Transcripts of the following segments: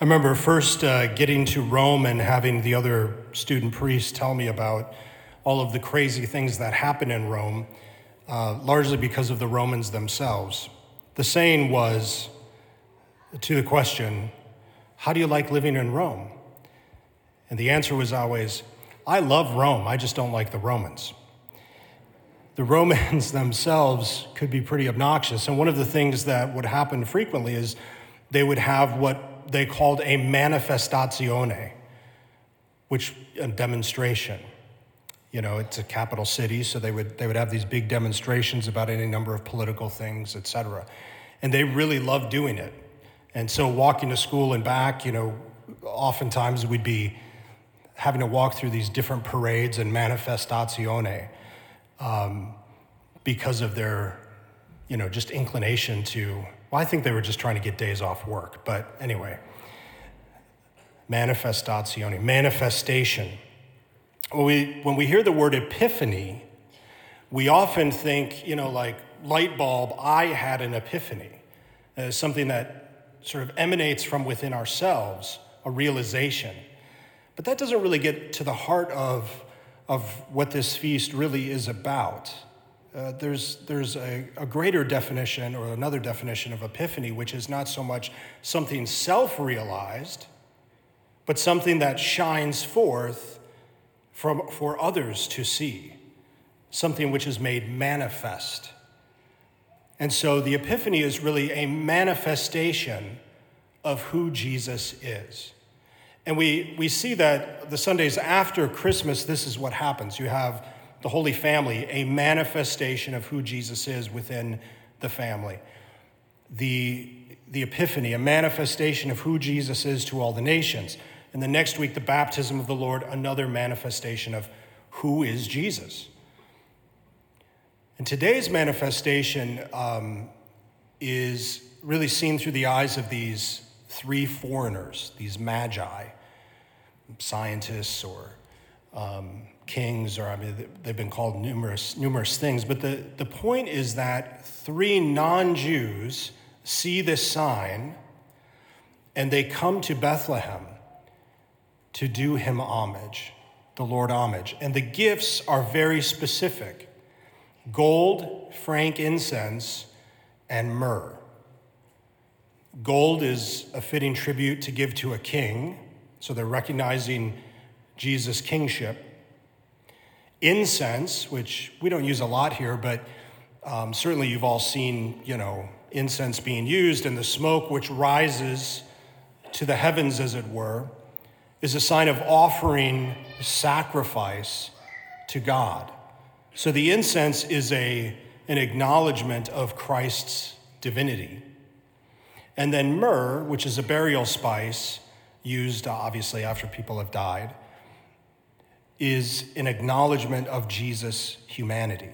I remember first uh, getting to Rome and having the other student priests tell me about all of the crazy things that happen in Rome, uh, largely because of the Romans themselves. The saying was to the question, How do you like living in Rome? And the answer was always, I love Rome, I just don't like the Romans. The Romans themselves could be pretty obnoxious, and one of the things that would happen frequently is they would have what they called a manifestazione, which a demonstration. You know, it's a capital city, so they would they would have these big demonstrations about any number of political things, et cetera. And they really loved doing it. And so walking to school and back, you know, oftentimes we'd be having to walk through these different parades and manifestazione um, because of their, you know, just inclination to well, I think they were just trying to get days off work, but anyway. Manifestazione, manifestation. When we, when we hear the word epiphany, we often think, you know, like light bulb, I had an epiphany. Uh, something that sort of emanates from within ourselves, a realization. But that doesn't really get to the heart of, of what this feast really is about. Uh, there's, there's a, a greater definition or another definition of epiphany, which is not so much something self realized, but something that shines forth from, for others to see, something which is made manifest. And so the Epiphany is really a manifestation of who Jesus is. And we, we see that the Sundays after Christmas, this is what happens. You have the Holy Family, a manifestation of who Jesus is within the family. The, the Epiphany, a manifestation of who Jesus is to all the nations. And the next week, the baptism of the Lord, another manifestation of who is Jesus. And today's manifestation um, is really seen through the eyes of these three foreigners, these magi, scientists or um, kings, or I mean, they've been called numerous, numerous things. But the, the point is that three non Jews see this sign and they come to Bethlehem to do him homage, the Lord homage. And the gifts are very specific gold, frankincense, and myrrh. Gold is a fitting tribute to give to a king, so they're recognizing Jesus' kingship incense, which we don't use a lot here, but um, certainly you've all seen, you know, incense being used, and the smoke which rises to the heavens, as it were, is a sign of offering sacrifice to God. So the incense is a, an acknowledgement of Christ's divinity. And then myrrh, which is a burial spice used obviously after people have died, is an acknowledgement of Jesus' humanity.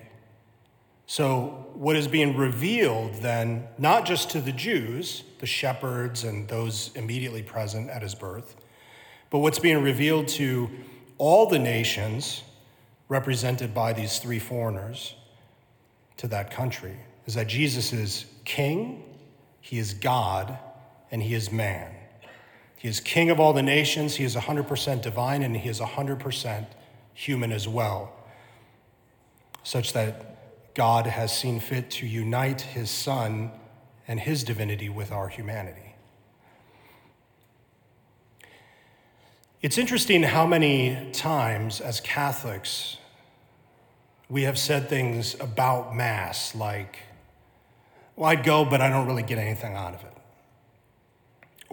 So, what is being revealed then, not just to the Jews, the shepherds and those immediately present at his birth, but what's being revealed to all the nations represented by these three foreigners to that country is that Jesus is king, he is God, and he is man. He is king of all the nations. He is 100% divine and he is 100% human as well, such that God has seen fit to unite his son and his divinity with our humanity. It's interesting how many times as Catholics we have said things about Mass like, well, I'd go, but I don't really get anything out of it.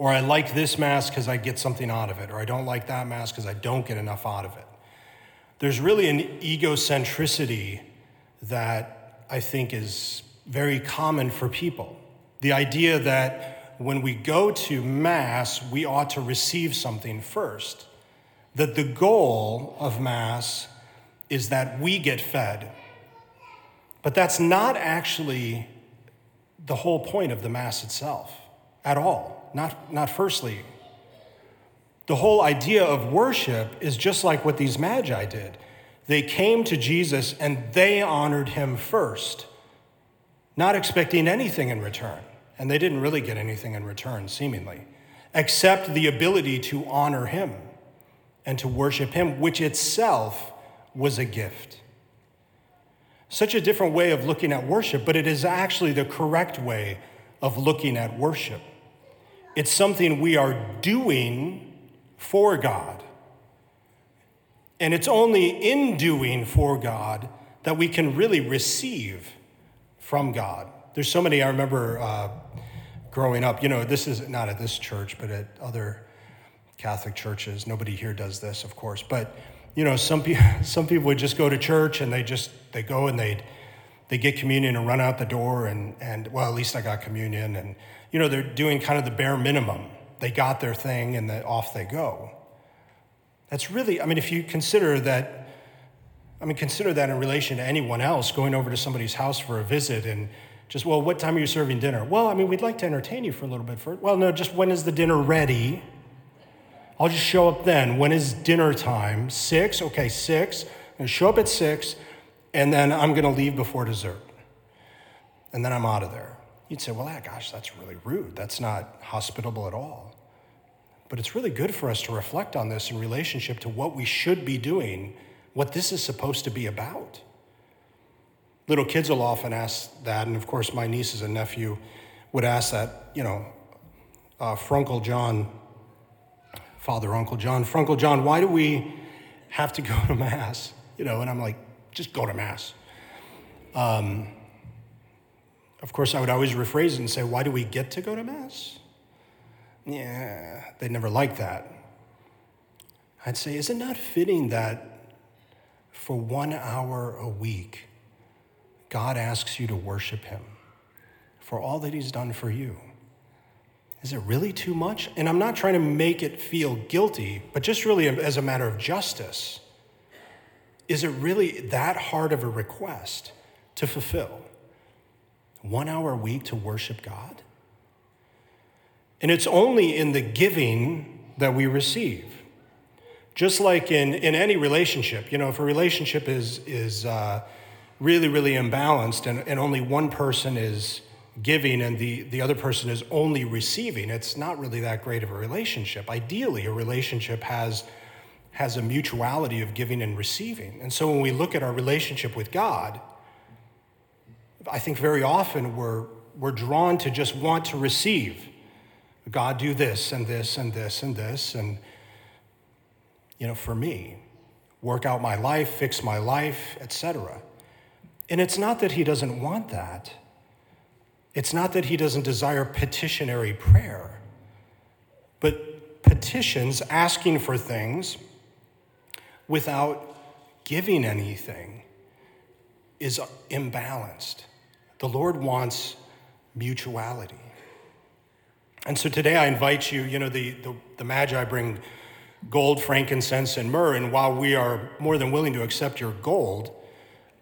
Or I like this Mass because I get something out of it. Or I don't like that Mass because I don't get enough out of it. There's really an egocentricity that I think is very common for people. The idea that when we go to Mass, we ought to receive something first. That the goal of Mass is that we get fed. But that's not actually the whole point of the Mass itself at all. Not, not firstly. The whole idea of worship is just like what these magi did. They came to Jesus and they honored him first, not expecting anything in return. And they didn't really get anything in return, seemingly. except the ability to honor him and to worship him, which itself was a gift. Such a different way of looking at worship, but it is actually the correct way of looking at worship. It's something we are doing for God. And it's only in doing for God that we can really receive from God. There's so many, I remember uh, growing up, you know, this is not at this church, but at other Catholic churches. Nobody here does this, of course. But, you know, some, pe- some people would just go to church and they just, they go and they they get communion and run out the door and, and, well, at least I got communion. And, you know, they're doing kind of the bare minimum. They got their thing and then off they go. That's really, I mean, if you consider that, I mean, consider that in relation to anyone else going over to somebody's house for a visit and just, well, what time are you serving dinner? Well, I mean, we'd like to entertain you for a little bit first. Well, no, just when is the dinner ready? I'll just show up then. When is dinner time? Six? Okay, six. To show up at six, and then I'm going to leave before dessert. And then I'm out of there. You'd say, well, gosh, that's really rude. That's not hospitable at all. But it's really good for us to reflect on this in relationship to what we should be doing, what this is supposed to be about. Little kids will often ask that, and of course, my nieces and nephew would ask that, you know, uh, Frunkle John, Father Uncle John, Frunkle John, why do we have to go to Mass? You know, and I'm like, just go to Mass. Um, of course, I would always rephrase it and say, why do we get to go to Mass? Yeah, they'd never liked that. I'd say, is it not fitting that for one hour a week, God asks you to worship Him for all that He's done for you? Is it really too much? And I'm not trying to make it feel guilty, but just really as a matter of justice. Is it really that hard of a request to fulfill? One hour a week to worship God? And it's only in the giving that we receive. Just like in, in any relationship, you know, if a relationship is, is uh, really, really imbalanced and, and only one person is giving and the, the other person is only receiving, it's not really that great of a relationship. Ideally, a relationship has, has a mutuality of giving and receiving. And so when we look at our relationship with God, I think very often we're, we're drawn to just want to receive. God, do this and this and this and this. And, you know, for me, work out my life, fix my life, etc. And it's not that he doesn't want that. It's not that he doesn't desire petitionary prayer, but petitions asking for things without giving anything is imbalanced. The Lord wants mutuality. And so today I invite you, you know, the, the, the Magi bring gold, frankincense, and myrrh. And while we are more than willing to accept your gold,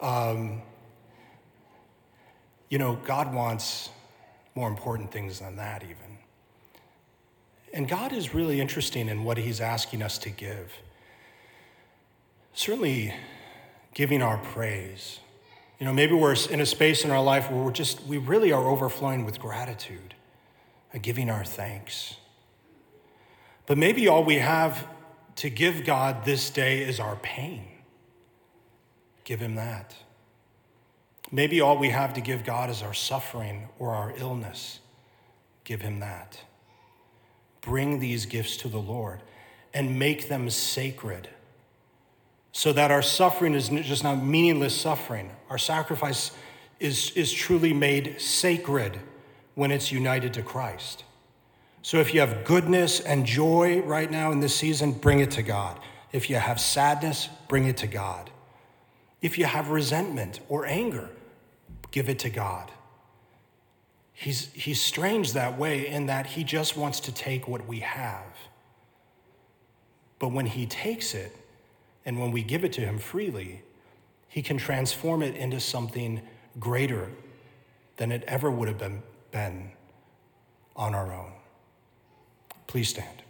um, you know, God wants more important things than that, even. And God is really interesting in what He's asking us to give. Certainly, giving our praise. You know, maybe we're in a space in our life where we're just, we really are overflowing with gratitude uh, giving our thanks. But maybe all we have to give God this day is our pain. Give Him that. Maybe all we have to give God is our suffering or our illness. Give Him that. Bring these gifts to the Lord and make them sacred so that our suffering is just not meaningless suffering. Our sacrifice is, is truly made sacred when it's united to Christ. So if you have goodness and joy right now in this season, bring it to God. If you have sadness, bring it to God. If you have resentment or anger, give it to God. He's, he's strange that way in that he just wants to take what we have. But when he takes it, and when we give it to him freely, he can transform it into something greater than it ever would have been, been on our own. Please stand.